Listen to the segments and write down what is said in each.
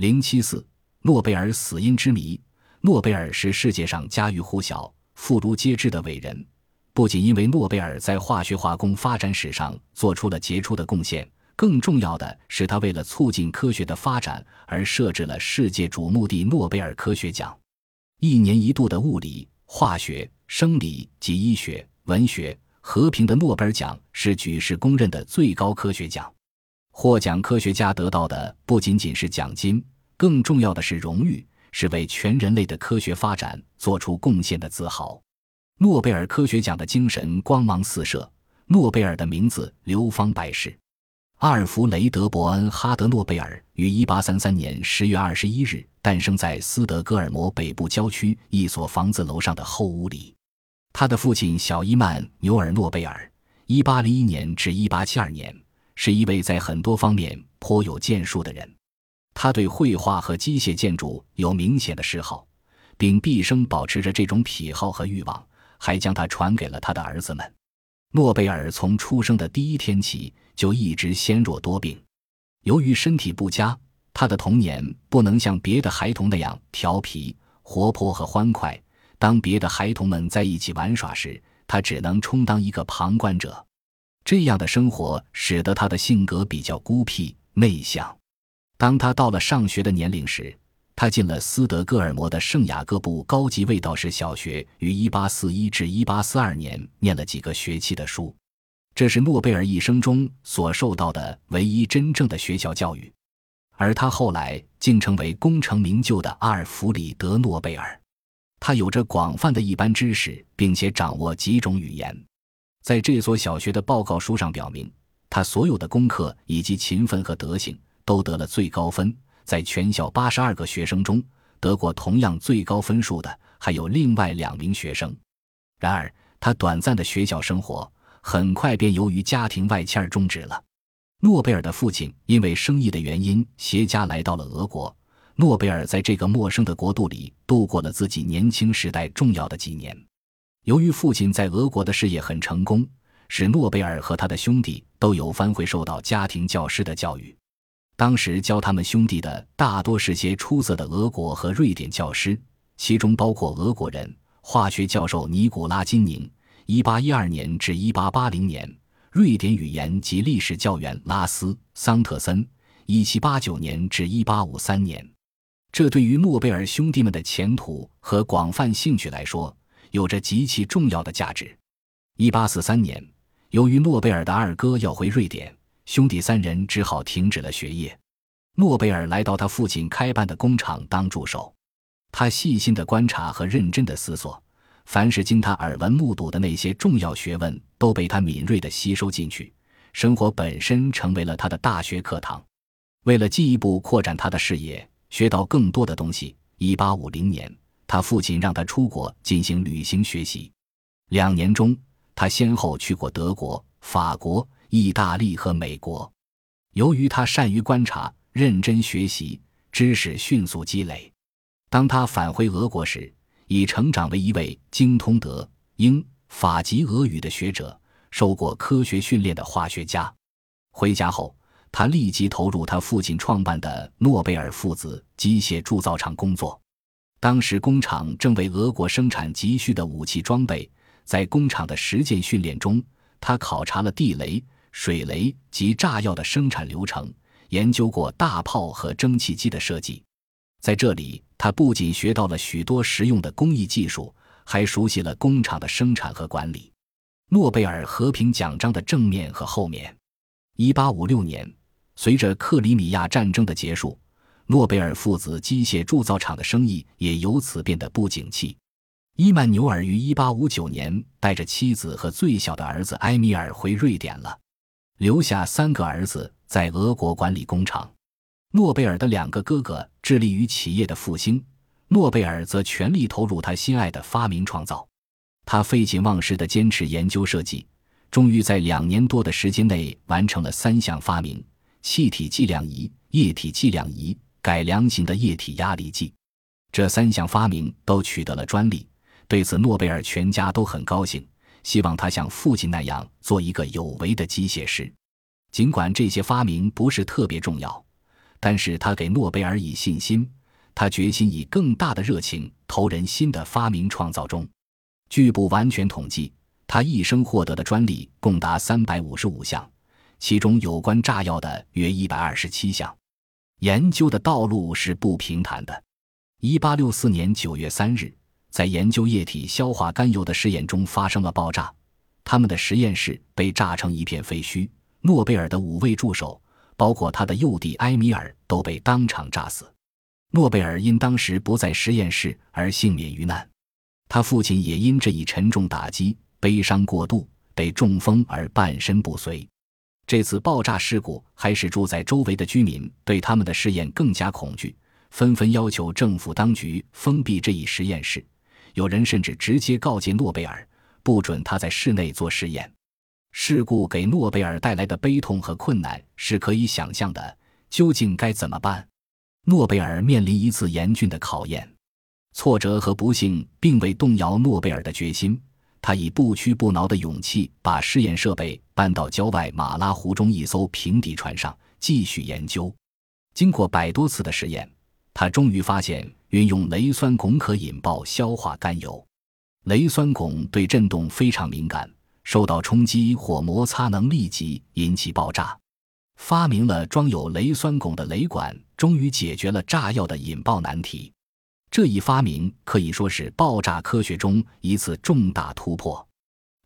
零七四，诺贝尔死因之谜。诺贝尔是世界上家喻户晓、妇孺皆知的伟人，不仅因为诺贝尔在化学化工发展史上做出了杰出的贡献，更重要的是他为了促进科学的发展而设置了世界瞩目的诺贝尔科学奖。一年一度的物理、化学、生理及医学、文学、和平的诺贝尔奖是举世公认的最高科学奖。获奖科学家得到的不仅仅是奖金，更重要的是荣誉。是为全人类的科学发展做出贡献的自豪。诺贝尔科学奖的精神光芒四射。诺贝尔的名字流芳百世。阿尔弗雷德·伯恩哈德·诺贝尔于1833年10月21日诞生在斯德哥尔摩北部郊区一所房子楼上的后屋里。他的父亲小伊曼纽尔·诺贝尔 （1801 年至1872年）是一位在很多方面颇有建树的人。他对绘画和机械建筑有明显的嗜好，并毕生保持着这种癖好和欲望，还将它传给了他的儿子们。诺贝尔从出生的第一天起就一直纤弱多病，由于身体不佳，他的童年不能像别的孩童那样调皮、活泼和欢快。当别的孩童们在一起玩耍时，他只能充当一个旁观者。这样的生活使得他的性格比较孤僻内向。当他到了上学的年龄时，他进了斯德哥尔摩的圣雅各布高级卫道士小学，于1841至1842年念了几个学期的书。这是诺贝尔一生中所受到的唯一真正的学校教育。而他后来竟成为功成名就的阿尔弗里德·诺贝尔。他有着广泛的一般知识，并且掌握几种语言。在这所小学的报告书上表明，他所有的功课以及勤奋和德行。都得了最高分，在全校八十二个学生中，得过同样最高分数的还有另外两名学生。然而，他短暂的学校生活很快便由于家庭外迁而终止了。诺贝尔的父亲因为生意的原因携家来到了俄国，诺贝尔在这个陌生的国度里度过了自己年轻时代重要的几年。由于父亲在俄国的事业很成功，使诺贝尔和他的兄弟都有番会受到家庭教师的教育。当时教他们兄弟的大多是些出色的俄国和瑞典教师，其中包括俄国人化学教授尼古拉金宁 （1812 年至1880年），瑞典语言及历史教员拉斯桑特森 （1789 年至1853年）。这对于诺贝尔兄弟们的前途和广泛兴趣来说，有着极其重要的价值。1843年，由于诺贝尔的二哥要回瑞典。兄弟三人只好停止了学业。诺贝尔来到他父亲开办的工厂当助手，他细心的观察和认真的思索，凡是经他耳闻目睹的那些重要学问，都被他敏锐的吸收进去。生活本身成为了他的大学课堂。为了进一步扩展他的视野，学到更多的东西，一八五零年，他父亲让他出国进行旅行学习。两年中，他先后去过德国、法国。意大利和美国，由于他善于观察、认真学习，知识迅速积累。当他返回俄国时，已成长为一位精通德、英、法及俄语的学者，受过科学训练的化学家。回家后，他立即投入他父亲创办的诺贝尔父子机械铸造厂工作。当时工厂正为俄国生产急需的武器装备，在工厂的实践训练中，他考察了地雷。水雷及炸药的生产流程，研究过大炮和蒸汽机的设计，在这里，他不仅学到了许多实用的工艺技术，还熟悉了工厂的生产和管理。诺贝尔和平奖章的正面和后面。一八五六年，随着克里米亚战争的结束，诺贝尔父子机械铸造厂的生意也由此变得不景气。伊曼纽尔于一八五九年带着妻子和最小的儿子埃米尔回瑞典了。留下三个儿子在俄国管理工厂，诺贝尔的两个哥哥致力于企业的复兴，诺贝尔则全力投入他心爱的发明创造。他废寝忘食地坚持研究设计，终于在两年多的时间内完成了三项发明：气体计量仪、液体计量仪、改良型的液体压力计。这三项发明都取得了专利，对此诺贝尔全家都很高兴。希望他像父亲那样做一个有为的机械师，尽管这些发明不是特别重要，但是他给诺贝尔以信心，他决心以更大的热情投人新的发明创造中。据不完全统计，他一生获得的专利共达三百五十五项，其中有关炸药的约一百二十七项。研究的道路是不平坦的。一八六四年九月三日，在研究液体硝化甘油的实验中发生了爆炸，他们的实验室被炸成一片废墟。诺贝尔的五位助手，包括他的幼弟埃米尔，都被当场炸死。诺贝尔因当时不在实验室而幸免于难，他父亲也因这一沉重打击悲伤过度，被中风而半身不遂。这次爆炸事故还使住在周围的居民对他们的试验更加恐惧，纷纷要求政府当局封闭这一实验室。有人甚至直接告诫诺贝尔，不准他在室内做实验。事故给诺贝尔带来的悲痛和困难是可以想象的。究竟该怎么办？诺贝尔面临一次严峻的考验，挫折和不幸并未动摇诺贝尔的决心。他以不屈不挠的勇气，把试验设备搬到郊外马拉湖中一艘平底船上，继续研究。经过百多次的实验，他终于发现运用雷酸汞可引爆硝化甘油。雷酸汞对振动非常敏感，受到冲击或摩擦能立即引起爆炸。发明了装有雷酸汞的雷管，终于解决了炸药的引爆难题。这一发明可以说是爆炸科学中一次重大突破。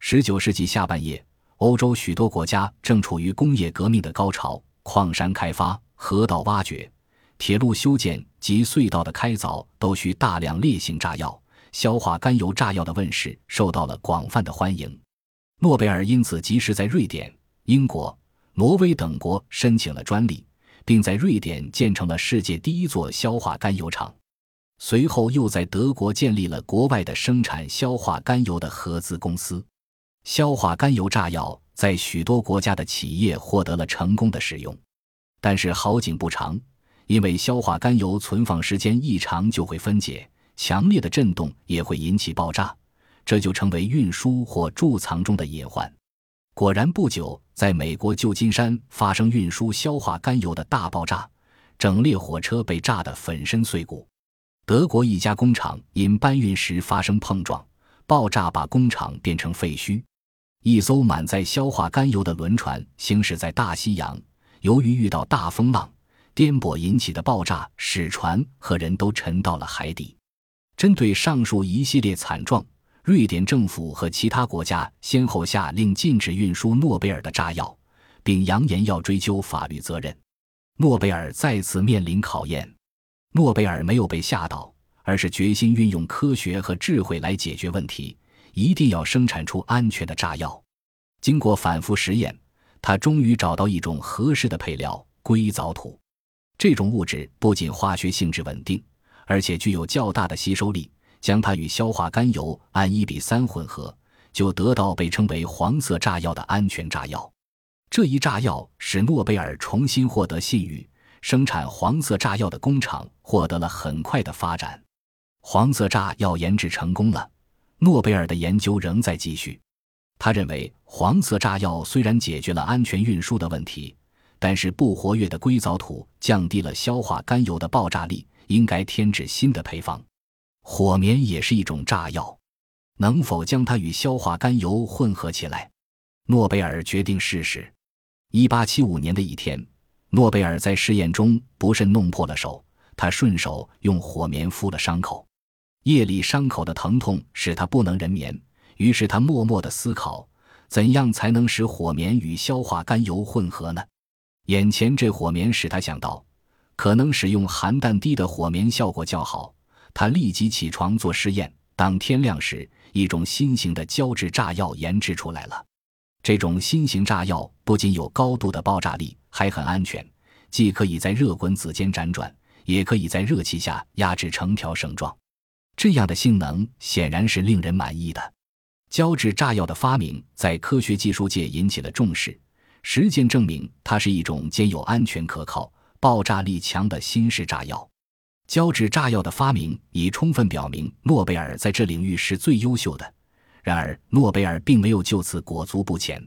十九世纪下半叶，欧洲许多国家正处于工业革命的高潮，矿山开发、河道挖掘、铁路修建及隧道的开凿都需大量烈性炸药。硝化甘油炸药的问世受到了广泛的欢迎。诺贝尔因此及时在瑞典、英国、挪威等国申请了专利，并在瑞典建成了世界第一座硝化甘油厂。随后又在德国建立了国外的生产硝化甘油的合资公司。硝化甘油炸药在许多国家的企业获得了成功的使用，但是好景不长，因为硝化甘油存放时间一长就会分解，强烈的震动也会引起爆炸，这就成为运输或贮藏中的隐患。果然，不久在美国旧金山发生运输硝化甘油的大爆炸，整列火车被炸得粉身碎骨。德国一家工厂因搬运时发生碰撞，爆炸把工厂变成废墟。一艘满载硝化甘油的轮船行驶在大西洋，由于遇到大风浪，颠簸引起的爆炸使船和人都沉到了海底。针对上述一系列惨状，瑞典政府和其他国家先后下令禁止运输诺贝尔的炸药，并扬言要追究法律责任。诺贝尔再次面临考验。诺贝尔没有被吓倒，而是决心运用科学和智慧来解决问题，一定要生产出安全的炸药。经过反复实验，他终于找到一种合适的配料——硅藻土。这种物质不仅化学性质稳定，而且具有较大的吸收力。将它与硝化甘油按一比三混合，就得到被称为“黄色炸药”的安全炸药。这一炸药使诺贝尔重新获得信誉。生产黄色炸药的工厂获得了很快的发展，黄色炸药研制成功了。诺贝尔的研究仍在继续。他认为，黄色炸药虽然解决了安全运输的问题，但是不活跃的硅藻土降低了硝化甘油的爆炸力，应该添置新的配方。火棉也是一种炸药，能否将它与硝化甘油混合起来？诺贝尔决定试试。一八七五年的一天。诺贝尔在试验中不慎弄破了手，他顺手用火棉敷了伤口。夜里伤口的疼痛使他不能人眠，于是他默默地思考：怎样才能使火棉与硝化甘油混合呢？眼前这火棉使他想到，可能使用含氮低的火棉效果较好。他立即起床做试验。当天亮时，一种新型的胶质炸药研制出来了。这种新型炸药不仅有高度的爆炸力，还很安全，既可以在热滚子间辗转，也可以在热气下压制成条绳状。这样的性能显然是令人满意的。胶质炸药的发明在科学技术界引起了重视，实践证明它是一种兼有安全可靠、爆炸力强的新式炸药。胶质炸药的发明已充分表明诺贝尔在这领域是最优秀的。然而，诺贝尔并没有就此裹足不前。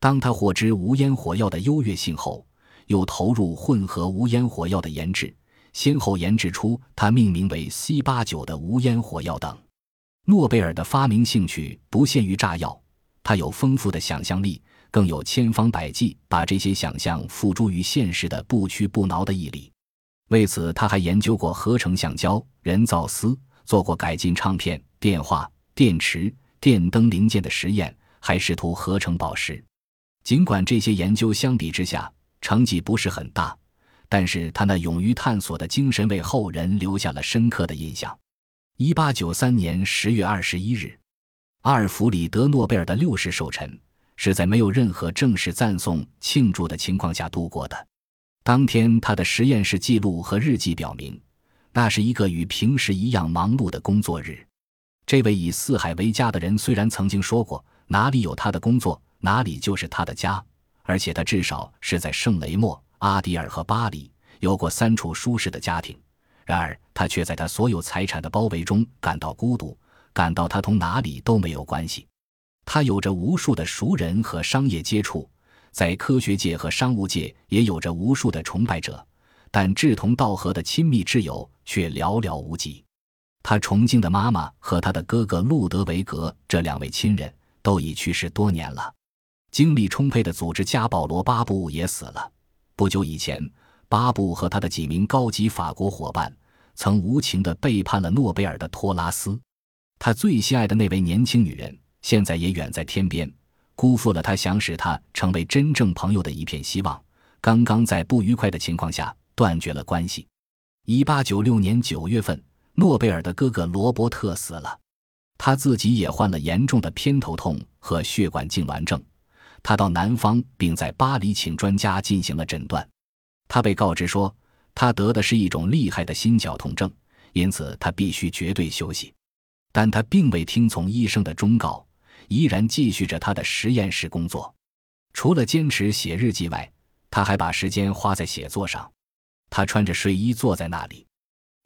当他获知无烟火药的优越性后，又投入混合无烟火药的研制，先后研制出他命名为 C 八九的无烟火药等。诺贝尔的发明兴趣不限于炸药，他有丰富的想象力，更有千方百计把这些想象付诸于现实的不屈不挠的毅力。为此，他还研究过合成橡胶、人造丝，做过改进唱片、电话、电池、电灯零件的实验，还试图合成宝石。尽管这些研究相比之下成绩不是很大，但是他那勇于探索的精神为后人留下了深刻的印象。一八九三年十月二十一日，阿尔弗里德·诺贝尔的六世寿辰是在没有任何正式赞颂庆祝的情况下度过的。当天，他的实验室记录和日记表明，那是一个与平时一样忙碌的工作日。这位以四海为家的人虽然曾经说过“哪里有他的工作，哪里就是他的家”，而且他至少是在圣雷莫、阿迪尔和巴黎有过三处舒适的家庭。然而，他却在他所有财产的包围中感到孤独，感到他同哪里都没有关系。他有着无数的熟人和商业接触。在科学界和商务界也有着无数的崇拜者，但志同道合的亲密挚友却寥寥无几。他崇敬的妈妈和他的哥哥路德维格这两位亲人都已去世多年了。精力充沛的组织家保罗·巴布也死了。不久以前，巴布和他的几名高级法国伙伴曾无情地背叛了诺贝尔的托拉斯。他最心爱的那位年轻女人现在也远在天边。辜负了他想使他成为真正朋友的一片希望，刚刚在不愉快的情况下断绝了关系。一八九六年九月份，诺贝尔的哥哥罗伯特死了，他自己也患了严重的偏头痛和血管痉挛症。他到南方，并在巴黎请专家进行了诊断。他被告知说，他得的是一种厉害的心绞痛症，因此他必须绝对休息。但他并未听从医生的忠告。依然继续着他的实验室工作，除了坚持写日记外，他还把时间花在写作上。他穿着睡衣坐在那里，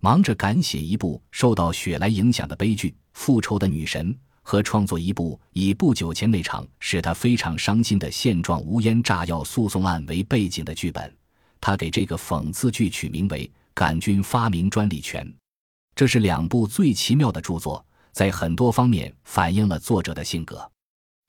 忙着赶写一部受到雪莱影响的悲剧《复仇的女神》，和创作一部以不久前那场使他非常伤心的现状无烟炸药诉讼案为背景的剧本。他给这个讽刺剧取名为《杆菌发明专利权》。这是两部最奇妙的著作。在很多方面反映了作者的性格。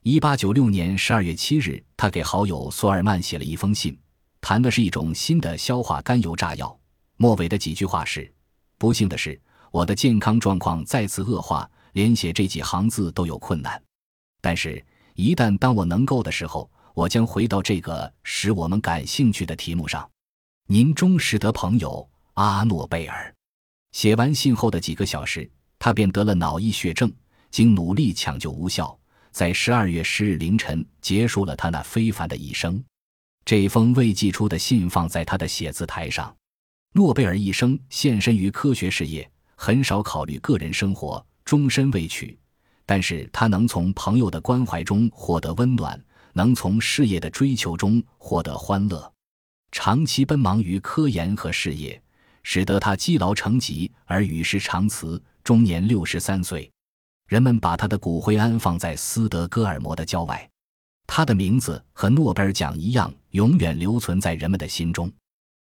一八九六年十二月七日，他给好友索尔曼写了一封信，谈的是一种新的消化甘油炸药。末尾的几句话是：“不幸的是，我的健康状况再次恶化，连写这几行字都有困难。但是，一旦当我能够的时候，我将回到这个使我们感兴趣的题目上。”您忠实的朋友阿诺贝尔。写完信后的几个小时。他便得了脑溢血症，经努力抢救无效，在十二月十日凌晨结束了他那非凡的一生。这封未寄出的信放在他的写字台上。诺贝尔一生献身于科学事业，很少考虑个人生活，终身未娶。但是他能从朋友的关怀中获得温暖，能从事业的追求中获得欢乐。长期奔忙于科研和事业，使得他积劳成疾而与世长辞。终年六十三岁，人们把他的骨灰安放在斯德哥尔摩的郊外，他的名字和诺贝尔奖一样，永远留存在人们的心中。